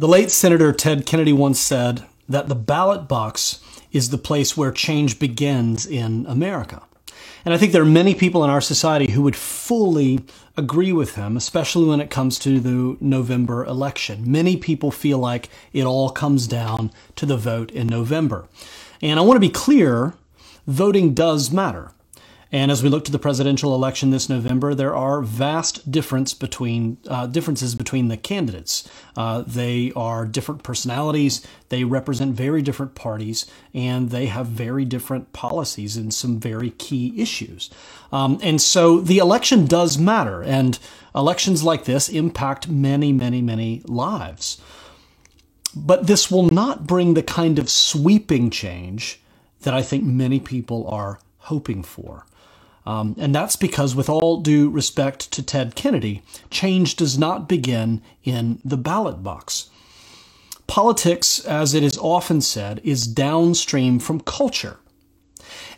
The late Senator Ted Kennedy once said that the ballot box is the place where change begins in America. And I think there are many people in our society who would fully agree with him, especially when it comes to the November election. Many people feel like it all comes down to the vote in November. And I want to be clear voting does matter. And as we look to the presidential election this November, there are vast difference between uh, differences between the candidates. Uh, they are different personalities. They represent very different parties, and they have very different policies in some very key issues. Um, and so the election does matter, and elections like this impact many, many, many lives. But this will not bring the kind of sweeping change that I think many people are hoping for. Um, and that's because, with all due respect to Ted Kennedy, change does not begin in the ballot box. Politics, as it is often said, is downstream from culture.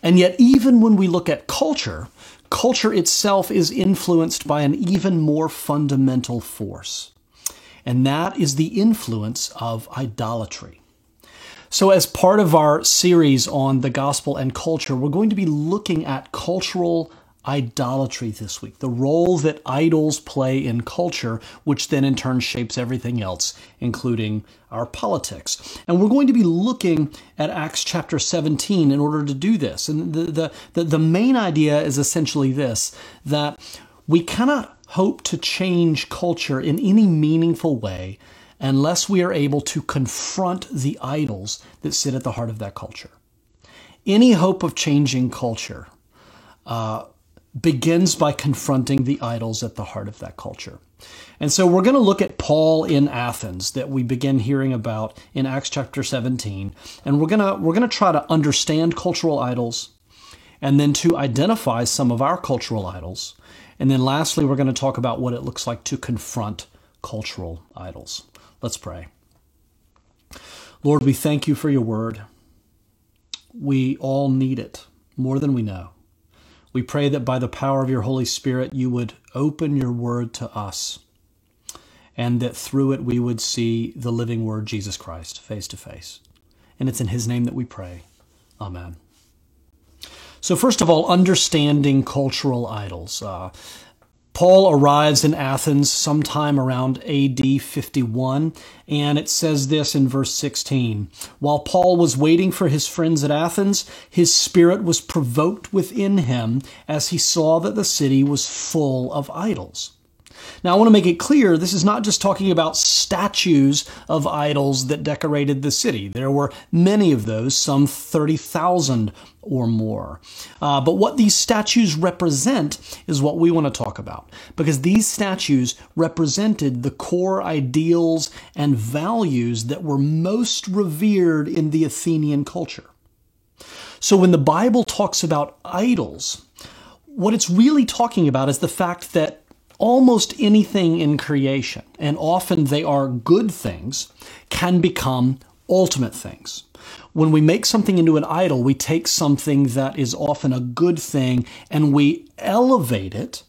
And yet, even when we look at culture, culture itself is influenced by an even more fundamental force. And that is the influence of idolatry. So, as part of our series on the gospel and culture, we're going to be looking at cultural idolatry this week, the role that idols play in culture, which then in turn shapes everything else, including our politics. And we're going to be looking at Acts chapter 17 in order to do this. And the, the, the, main idea is essentially this that we cannot hope to change culture in any meaningful way unless we are able to confront the idols that sit at the heart of that culture. Any hope of changing culture uh, begins by confronting the idols at the heart of that culture. And so we're going to look at Paul in Athens that we begin hearing about in Acts chapter 17, and we're going to we're going to try to understand cultural idols and then to identify some of our cultural idols. And then lastly, we're going to talk about what it looks like to confront cultural idols. Let's pray. Lord, we thank you for your word. We all need it more than we know. We pray that by the power of your Holy Spirit, you would open your word to us, and that through it we would see the living word, Jesus Christ, face to face. And it's in his name that we pray. Amen. So, first of all, understanding cultural idols. Uh, Paul arrives in Athens sometime around AD 51, and it says this in verse 16 While Paul was waiting for his friends at Athens, his spirit was provoked within him as he saw that the city was full of idols. Now, I want to make it clear this is not just talking about statues of idols that decorated the city. There were many of those, some 30,000 or more. Uh, but what these statues represent is what we want to talk about, because these statues represented the core ideals and values that were most revered in the Athenian culture. So when the Bible talks about idols, what it's really talking about is the fact that almost anything in creation, and often they are good things, can become ultimate things. When we make something into an idol, we take something that is often a good thing and we elevate it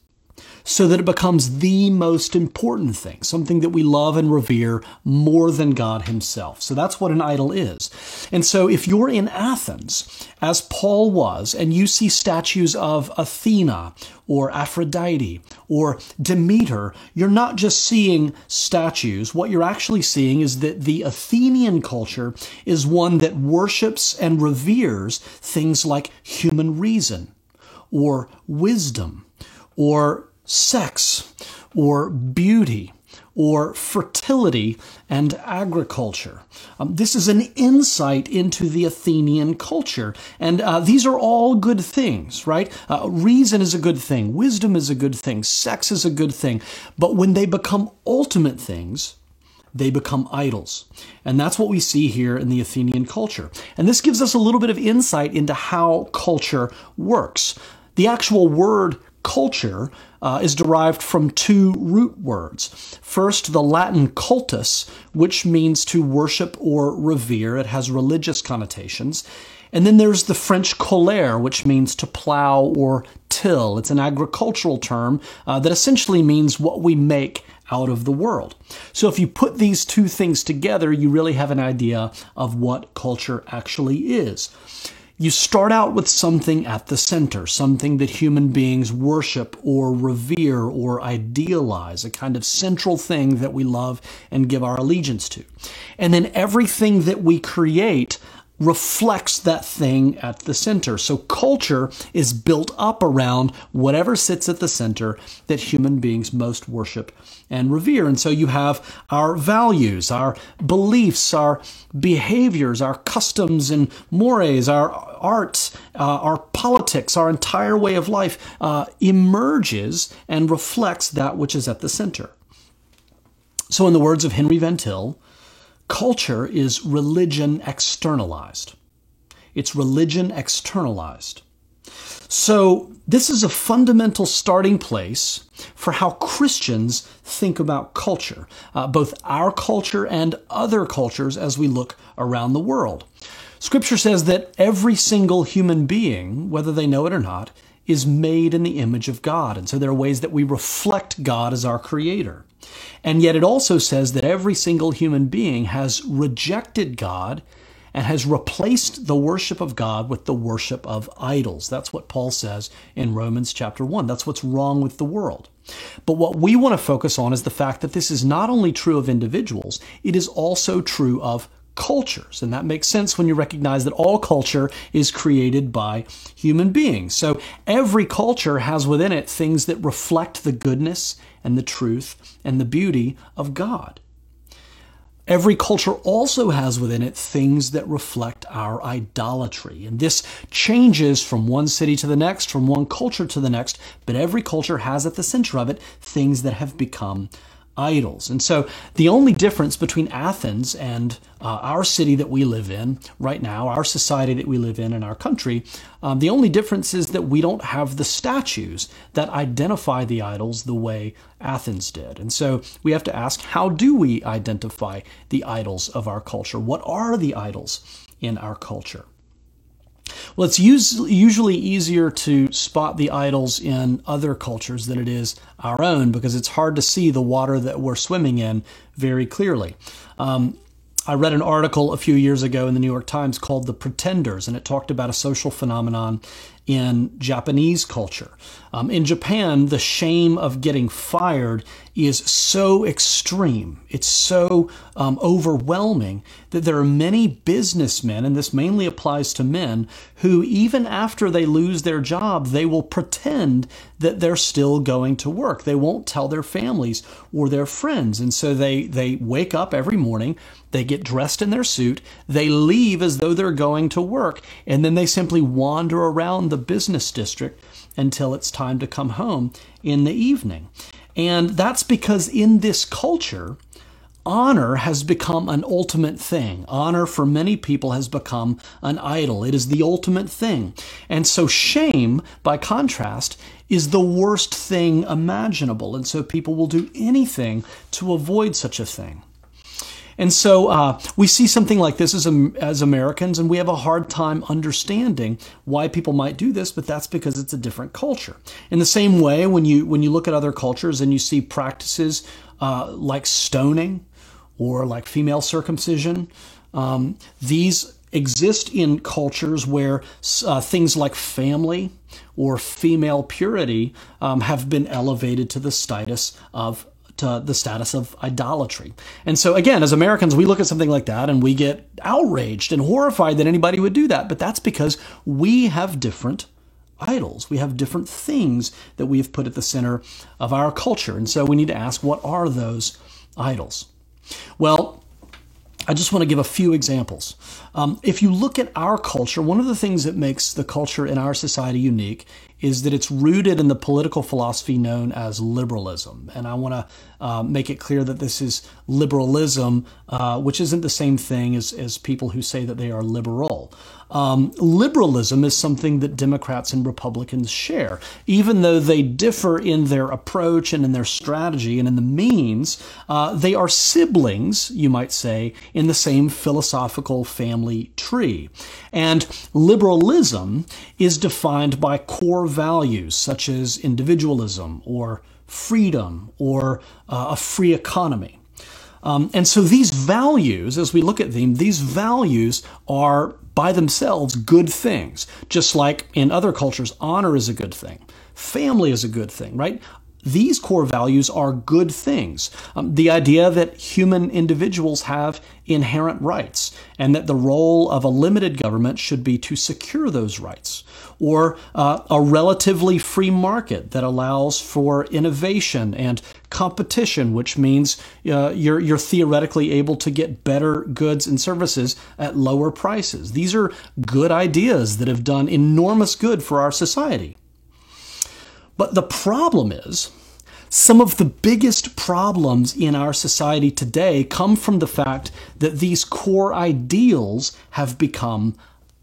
so that it becomes the most important thing, something that we love and revere more than God Himself. So that's what an idol is. And so if you're in Athens, as Paul was, and you see statues of Athena or Aphrodite or Demeter, you're not just seeing statues. What you're actually seeing is that the Athenian culture is one that worships and reveres things like human reason or wisdom or sex or beauty or fertility and agriculture. Um, this is an insight into the Athenian culture. And uh, these are all good things, right? Uh, reason is a good thing, wisdom is a good thing, sex is a good thing. But when they become ultimate things, they become idols. And that's what we see here in the Athenian culture. And this gives us a little bit of insight into how culture works. The actual word culture uh, is derived from two root words. First, the Latin cultus, which means to worship or revere, it has religious connotations. And then there's the French coller, which means to plow or till. It's an agricultural term uh, that essentially means what we make out of the world. So if you put these two things together, you really have an idea of what culture actually is. You start out with something at the center, something that human beings worship or revere or idealize, a kind of central thing that we love and give our allegiance to. And then everything that we create reflects that thing at the center. So culture is built up around whatever sits at the center that human beings most worship and revere. And so you have our values, our beliefs, our behaviors, our customs and mores, our arts, uh, our politics, our entire way of life uh, emerges and reflects that which is at the center. So, in the words of Henry Van Til, Culture is religion externalized. It's religion externalized. So, this is a fundamental starting place for how Christians think about culture, uh, both our culture and other cultures as we look around the world. Scripture says that every single human being, whether they know it or not, is made in the image of God. And so there are ways that we reflect God as our creator. And yet it also says that every single human being has rejected God and has replaced the worship of God with the worship of idols. That's what Paul says in Romans chapter 1. That's what's wrong with the world. But what we want to focus on is the fact that this is not only true of individuals, it is also true of cultures. And that makes sense when you recognize that all culture is created by human beings. So every culture has within it things that reflect the goodness and the truth and the beauty of God. Every culture also has within it things that reflect our idolatry. And this changes from one city to the next, from one culture to the next, but every culture has at the center of it things that have become idols. And so the only difference between Athens and uh, our city that we live in right now, our society that we live in in our country, um, the only difference is that we don't have the statues that identify the idols the way Athens did. And so we have to ask how do we identify the idols of our culture? What are the idols in our culture? Well, it's usually easier to spot the idols in other cultures than it is our own because it's hard to see the water that we're swimming in very clearly. Um, I read an article a few years ago in the New York Times called The Pretenders, and it talked about a social phenomenon in Japanese culture. Um, in Japan, the shame of getting fired is so extreme, it's so um, overwhelming that there are many businessmen, and this mainly applies to men, who even after they lose their job, they will pretend that they're still going to work. They won't tell their families or their friends. And so they, they wake up every morning, they get dressed in their suit, they leave as though they're going to work, and then they simply wander around the business district until it's time to come home in the evening. And that's because in this culture, honor has become an ultimate thing. Honor for many people has become an idol. It is the ultimate thing. And so shame, by contrast, is the worst thing imaginable. And so people will do anything to avoid such a thing. And so uh, we see something like this as, as Americans, and we have a hard time understanding why people might do this, but that's because it's a different culture. In the same way, when you, when you look at other cultures and you see practices uh, like stoning or like female circumcision, um, these exist in cultures where uh, things like family or female purity um, have been elevated to the status of to the status of idolatry. And so, again, as Americans, we look at something like that and we get outraged and horrified that anybody would do that. But that's because we have different idols. We have different things that we have put at the center of our culture. And so we need to ask what are those idols? Well, I just want to give a few examples. Um, if you look at our culture, one of the things that makes the culture in our society unique is that it's rooted in the political philosophy known as liberalism. And I want to uh, make it clear that this is liberalism, uh, which isn't the same thing as, as people who say that they are liberal. Um, liberalism is something that Democrats and Republicans share. Even though they differ in their approach and in their strategy and in the means, uh, they are siblings, you might say, in the same philosophical family tree. And liberalism is defined by core values such as individualism or freedom or uh, a free economy. Um, and so these values, as we look at them, these values are by themselves good things. Just like in other cultures, honor is a good thing. Family is a good thing, right? These core values are good things. Um, the idea that human individuals have inherent rights and that the role of a limited government should be to secure those rights, or uh, a relatively free market that allows for innovation and competition, which means uh, you're, you're theoretically able to get better goods and services at lower prices. These are good ideas that have done enormous good for our society. But the problem is, some of the biggest problems in our society today come from the fact that these core ideals have become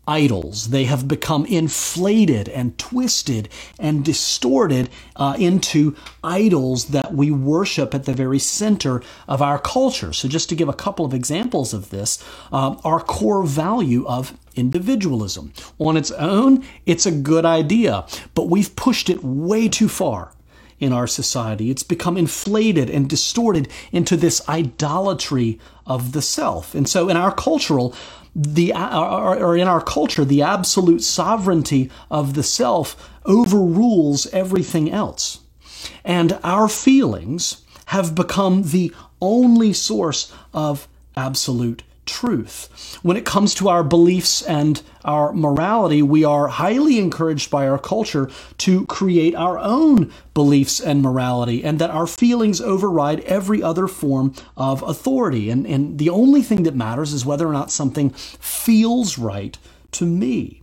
idols. They have become inflated and twisted and distorted uh, into idols that we worship at the very center of our culture. So, just to give a couple of examples of this, uh, our core value of individualism. On its own, it's a good idea, but we've pushed it way too far in our society. It's become inflated and distorted into this idolatry of the self. And so in our cultural the or in our culture the absolute sovereignty of the self overrules everything else. And our feelings have become the only source of absolute truth. When it comes to our beliefs and our morality, we are highly encouraged by our culture to create our own beliefs and morality, and that our feelings override every other form of authority. And, and the only thing that matters is whether or not something feels right to me.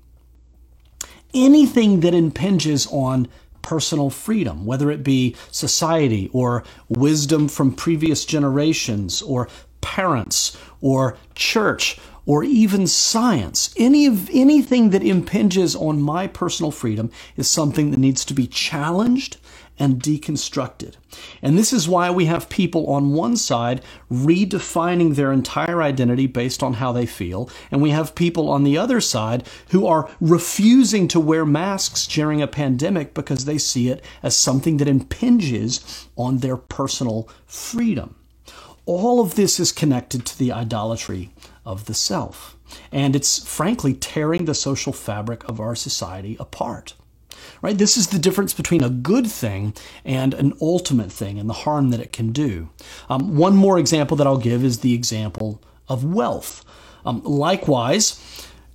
Anything that impinges on personal freedom, whether it be society or wisdom from previous generations or parents or church or even science. Any of anything that impinges on my personal freedom is something that needs to be challenged and deconstructed. And this is why we have people on one side redefining their entire identity based on how they feel, and we have people on the other side who are refusing to wear masks during a pandemic because they see it as something that impinges on their personal freedom. All of this is connected to the idolatry of the self. And it's frankly tearing the social fabric of our society apart. Right? This is the difference between a good thing and an ultimate thing and the harm that it can do. Um, one more example that I'll give is the example of wealth. Um, likewise,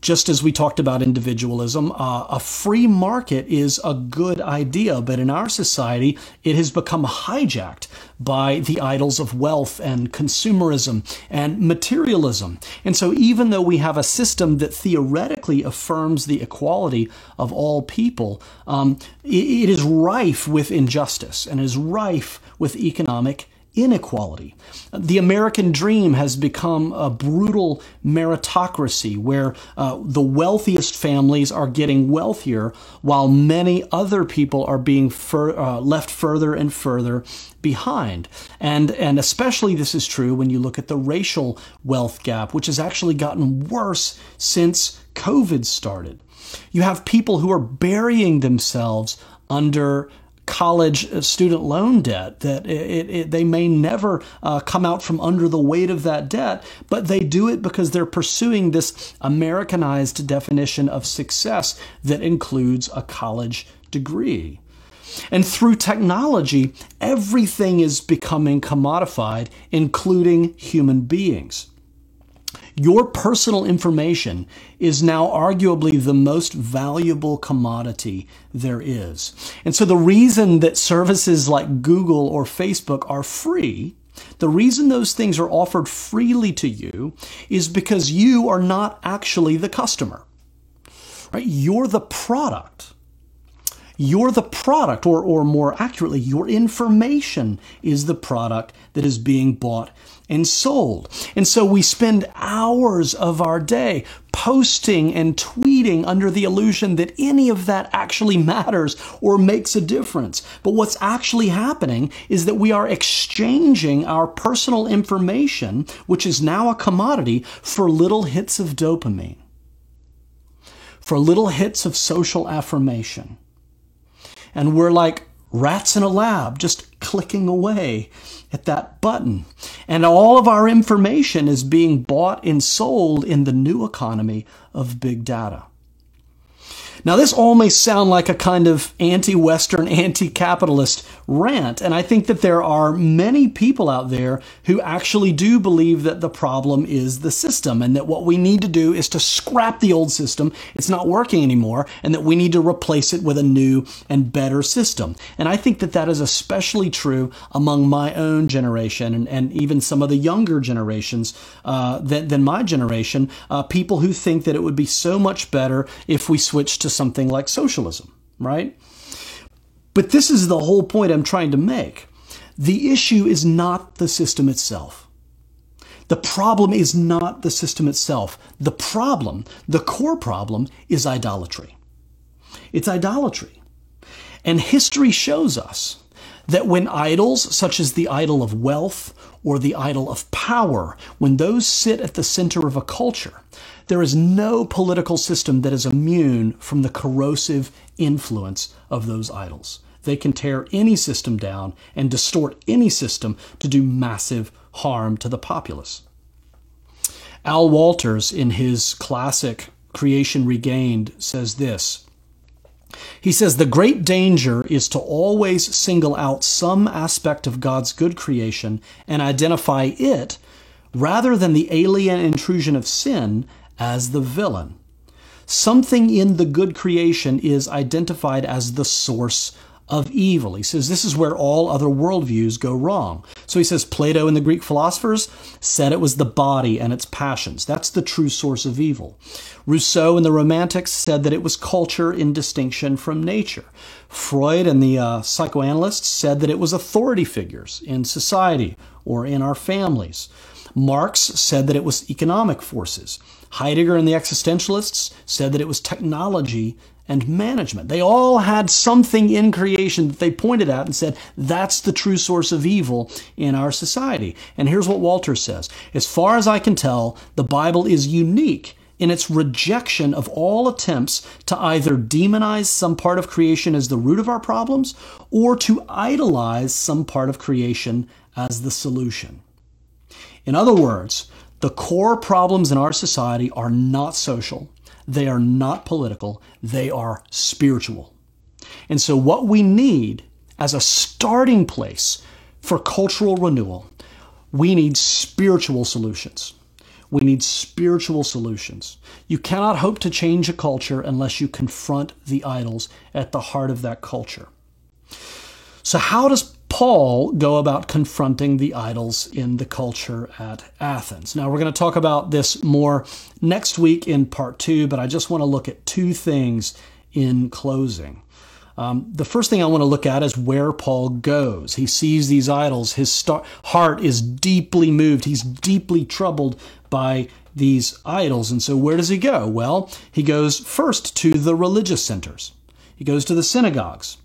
just as we talked about individualism, uh, a free market is a good idea, but in our society, it has become hijacked by the idols of wealth and consumerism and materialism. And so, even though we have a system that theoretically affirms the equality of all people, um, it, it is rife with injustice and is rife with economic inequality. The American dream has become a brutal meritocracy where uh, the wealthiest families are getting wealthier while many other people are being fur- uh, left further and further behind. And, and especially this is true when you look at the racial wealth gap, which has actually gotten worse since COVID started. You have people who are burying themselves under college student loan debt that it, it, they may never uh, come out from under the weight of that debt but they do it because they're pursuing this americanized definition of success that includes a college degree. And through technology everything is becoming commodified including human beings your personal information is now arguably the most valuable commodity there is. And so the reason that services like Google or Facebook are free the reason those things are offered freely to you is because you are not actually the customer. Right? You're the product. You're the product, or, or more accurately, your information is the product that is being bought and sold. And so we spend hours of our day posting and tweeting under the illusion that any of that actually matters or makes a difference. But what's actually happening is that we are exchanging our personal information, which is now a commodity, for little hits of dopamine, for little hits of social affirmation and we're like rats in a lab just clicking away at that button. And all of our information is being bought and sold in the new economy of big data. Now, this all may sound like a kind of anti Western, anti capitalist rant, and I think that there are many people out there who actually do believe that the problem is the system and that what we need to do is to scrap the old system. It's not working anymore, and that we need to replace it with a new and better system. And I think that that is especially true among my own generation and, and even some of the younger generations uh, than, than my generation, uh, people who think that it would be so much better if we switched to something like socialism, right? But this is the whole point I'm trying to make. The issue is not the system itself. The problem is not the system itself. The problem, the core problem, is idolatry. It's idolatry. And history shows us that when idols, such as the idol of wealth or the idol of power, when those sit at the center of a culture, there is no political system that is immune from the corrosive influence of those idols. They can tear any system down and distort any system to do massive harm to the populace. Al Wolters, in his classic Creation Regained, says this. He says the great danger is to always single out some aspect of God's good creation and identify it rather than the alien intrusion of sin as the villain. Something in the good creation is identified as the source of evil. He says this is where all other worldviews go wrong. So he says Plato and the Greek philosophers said it was the body and its passions. That's the true source of evil. Rousseau and the Romantics said that it was culture in distinction from nature. Freud and the uh, psychoanalysts said that it was authority figures in society or in our families. Marx said that it was economic forces. Heidegger and the existentialists said that it was technology and management. They all had something in creation that they pointed at and said, that's the true source of evil in our society. And here's what Walter says As far as I can tell, the Bible is unique in its rejection of all attempts to either demonize some part of creation as the root of our problems or to idolize some part of creation as the solution. In other words, the core problems in our society are not social, they are not political, they are spiritual. And so, what we need as a starting place for cultural renewal, we need spiritual solutions. We need spiritual solutions. You cannot hope to change a culture unless you confront the idols at the heart of that culture. So, how does Paul go about confronting the idols in the culture at Athens. Now, we're going to talk about this more next week in part two, but I just want to look at two things in closing. Um, the first thing I want to look at is where Paul goes. He sees these idols. His star- heart is deeply moved. He's deeply troubled by these idols. And so, where does he go? Well, he goes first to the religious centers. He goes to the synagogues.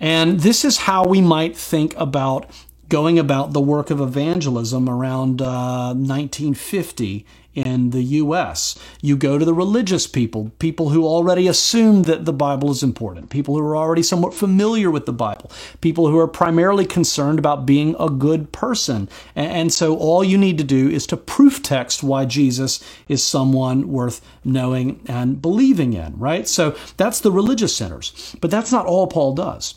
And this is how we might think about going about the work of evangelism around uh, 1950 in the U.S. You go to the religious people, people who already assume that the Bible is important, people who are already somewhat familiar with the Bible, people who are primarily concerned about being a good person. And so all you need to do is to proof text why Jesus is someone worth knowing and believing in, right? So that's the religious centers. But that's not all Paul does.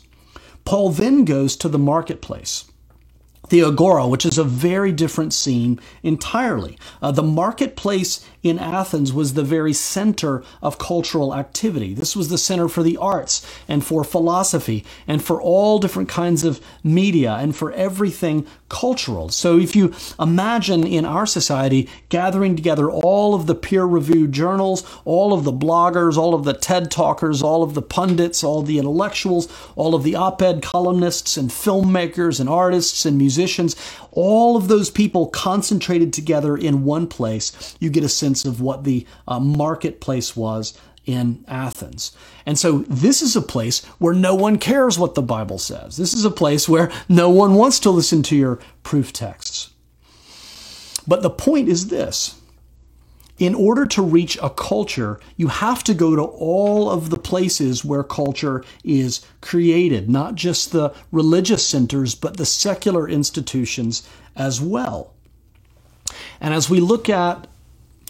Paul then goes to the marketplace the Agora, which is a very different scene entirely. Uh, the marketplace in Athens was the very center of cultural activity. This was the center for the arts and for philosophy and for all different kinds of media and for everything cultural. So if you imagine in our society gathering together all of the peer reviewed journals, all of the bloggers, all of the TED talkers, all of the pundits, all the intellectuals, all of the op ed columnists and filmmakers and artists and musicians, all of those people concentrated together in one place, you get a sense of what the uh, marketplace was in Athens. And so this is a place where no one cares what the Bible says. This is a place where no one wants to listen to your proof texts. But the point is this in order to reach a culture, you have to go to all of the places where culture is created, not just the religious centers, but the secular institutions as well. And as we look at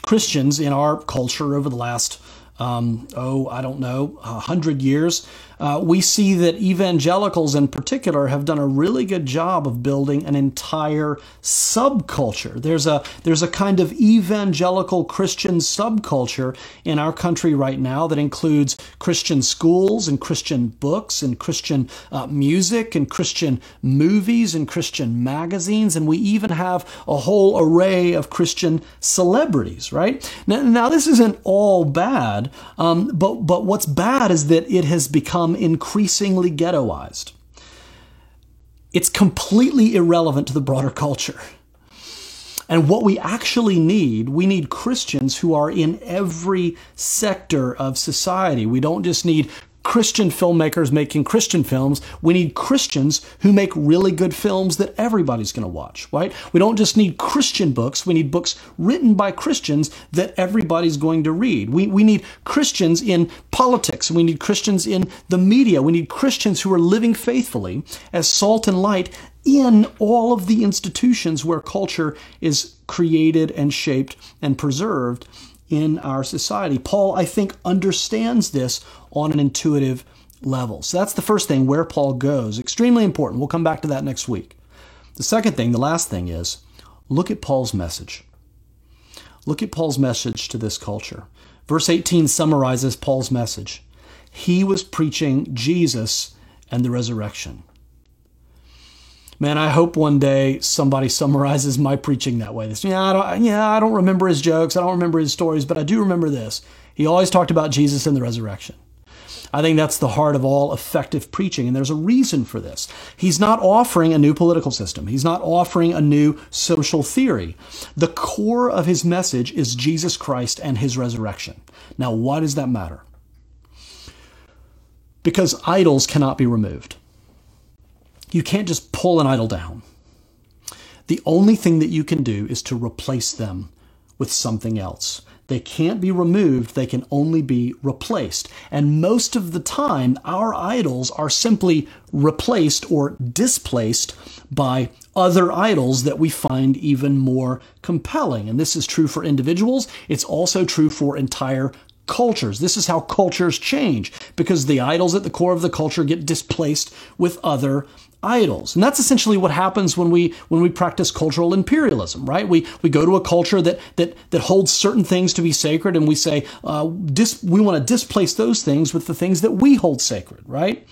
Christians in our culture over the last um, oh, I don't know, a hundred years, uh, we see that evangelicals in particular have done a really good job of building an entire subculture. There's a there's a kind of evangelical Christian subculture in our country right now that includes Christian schools and Christian books and Christian uh, music and Christian movies and Christian magazines, and we even have a whole array of Christian celebrities. Right now, now this isn't all bad, um, but but what's bad is that it has become become increasingly ghettoized. It's completely irrelevant to the broader culture. And what we actually need, we need Christians who are in every sector of society. We don't just need Christian filmmakers making Christian films. We need Christians who make really good films that everybody's going to watch, right? We don't just need Christian books. We need books written by Christians that everybody's going to read. We, we need Christians in politics. We need Christians in the media. We need Christians who are living faithfully as salt and light in all of the institutions where culture is created and shaped and preserved in our society. Paul, I think, understands this on an intuitive level. So that's the first thing where Paul goes. Extremely important. We'll come back to that next week. The second thing, the last thing is look at Paul's message. Look at Paul's message to this culture. Verse 18 summarizes Paul's message. He was preaching Jesus and the resurrection. Man, I hope one day somebody summarizes my preaching that way. This, yeah, I don't, yeah, I don't remember his jokes, I don't remember his stories, but I do remember this. He always talked about Jesus and the resurrection. I think that's the heart of all effective preaching, and there's a reason for this. He's not offering a new political system. He's not offering a new social theory. The core of his message is Jesus Christ and his resurrection. Now, why does that matter? Because idols cannot be removed. You can't just pull an idol down. The only thing that you can do is to replace them with something else. They can't be removed, they can only be replaced. And most of the time, our idols are simply replaced or displaced by other idols that we find even more compelling. And this is true for individuals, it's also true for entire cultures. This is how cultures change because the idols at the core of the culture get displaced with other idols. And that's essentially what happens when we when we practice cultural imperialism, right? We we go to a culture that that that holds certain things to be sacred, and we say uh, dis, we want to displace those things with the things that we hold sacred, right?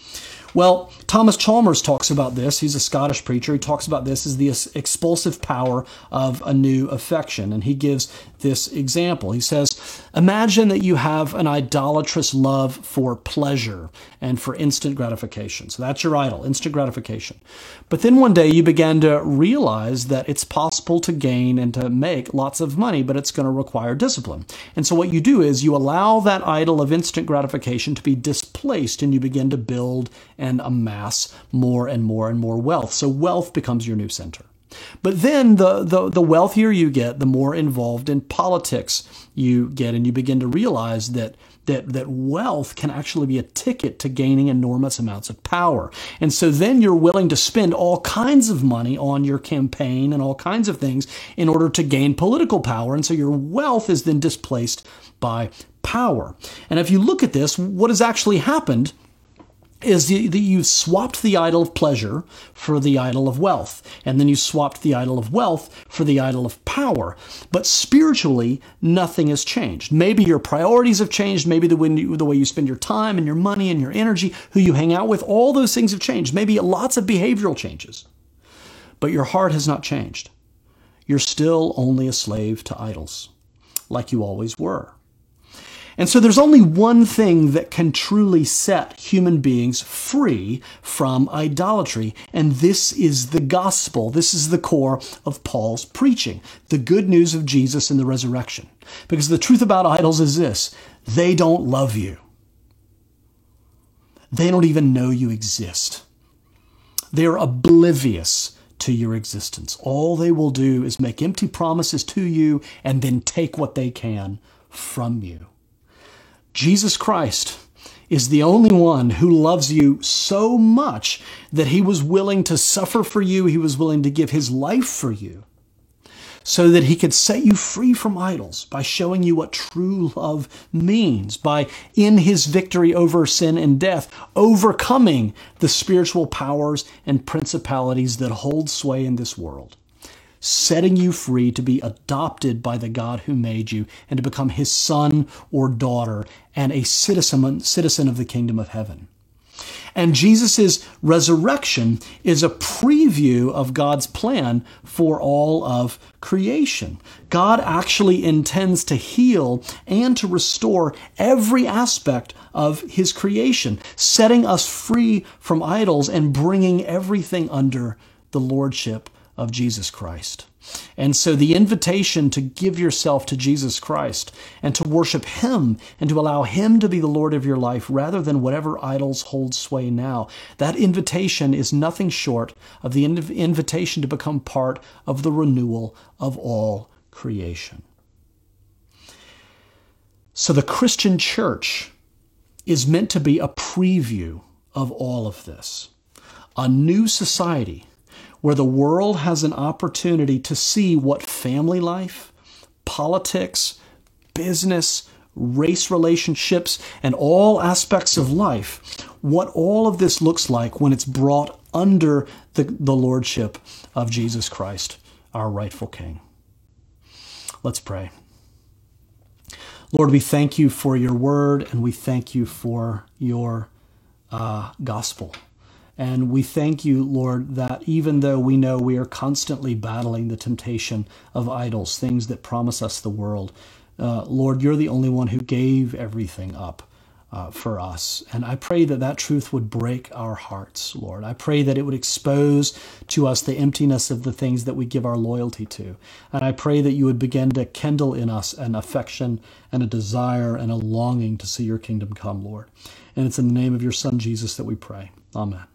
Well, Thomas Chalmers talks about this. He's a Scottish preacher. He talks about this as the expulsive power of a new affection. And he gives this example. He says, Imagine that you have an idolatrous love for pleasure and for instant gratification. So that's your idol, instant gratification. But then one day you began to realize that it's possible to gain and to make lots of money, but it's going to require discipline. And so what you do is you allow that idol of instant gratification to be displaced and you begin to build and amass more and more and more wealth. So wealth becomes your new center. But then the, the, the wealthier you get, the more involved in politics you get, and you begin to realize that that that wealth can actually be a ticket to gaining enormous amounts of power. And so then you're willing to spend all kinds of money on your campaign and all kinds of things in order to gain political power. And so your wealth is then displaced by power. And if you look at this, what has actually happened is that you swapped the idol of pleasure for the idol of wealth, and then you swapped the idol of wealth for the idol of power. But spiritually, nothing has changed. Maybe your priorities have changed. Maybe the way, you, the way you spend your time and your money and your energy, who you hang out with, all those things have changed. Maybe lots of behavioral changes. But your heart has not changed. You're still only a slave to idols, like you always were. And so there's only one thing that can truly set human beings free from idolatry, and this is the gospel. This is the core of Paul's preaching the good news of Jesus and the resurrection. Because the truth about idols is this they don't love you, they don't even know you exist. They're oblivious to your existence. All they will do is make empty promises to you and then take what they can from you. Jesus Christ is the only one who loves you so much that he was willing to suffer for you, he was willing to give his life for you so that he could set you free from idols by showing you what true love means, by in his victory over sin and death, overcoming the spiritual powers and principalities that hold sway in this world, setting you free to be adopted by the God who made you and to become his son or daughter and a citizen, citizen of the kingdom of heaven. And Jesus' resurrection is a preview of God's plan for all of creation. God actually intends to heal and to restore every aspect of his creation, setting us free from idols and bringing everything under the lordship of Jesus Christ. And so the invitation to give yourself to Jesus Christ and to worship Him and to allow Him to be the Lord of your life rather than whatever idols hold sway now, that invitation is nothing short of the invitation to become part of the renewal of all creation. So the Christian church is meant to be a preview of all of this. A new society where the world has an opportunity to see what family life, politics, business, race relationships, and all aspects of life, what all of this looks like when it's brought under the, the lordship of Jesus Christ, our rightful King. Let's pray. Lord, we thank you for your word and we thank you for your uh, gospel. And we thank you, Lord, that even though we know we are constantly battling the temptation of idols, things that promise us the world, uh, Lord, you're the only one who gave everything up. Uh, for us. And I pray that that truth would break our hearts, Lord. I pray that it would expose to us the emptiness of the things that we give our loyalty to. And I pray that you would begin to kindle in us an affection and a desire and a longing to see your kingdom come, Lord. And it's in the name of your Son, Jesus, that we pray. Amen.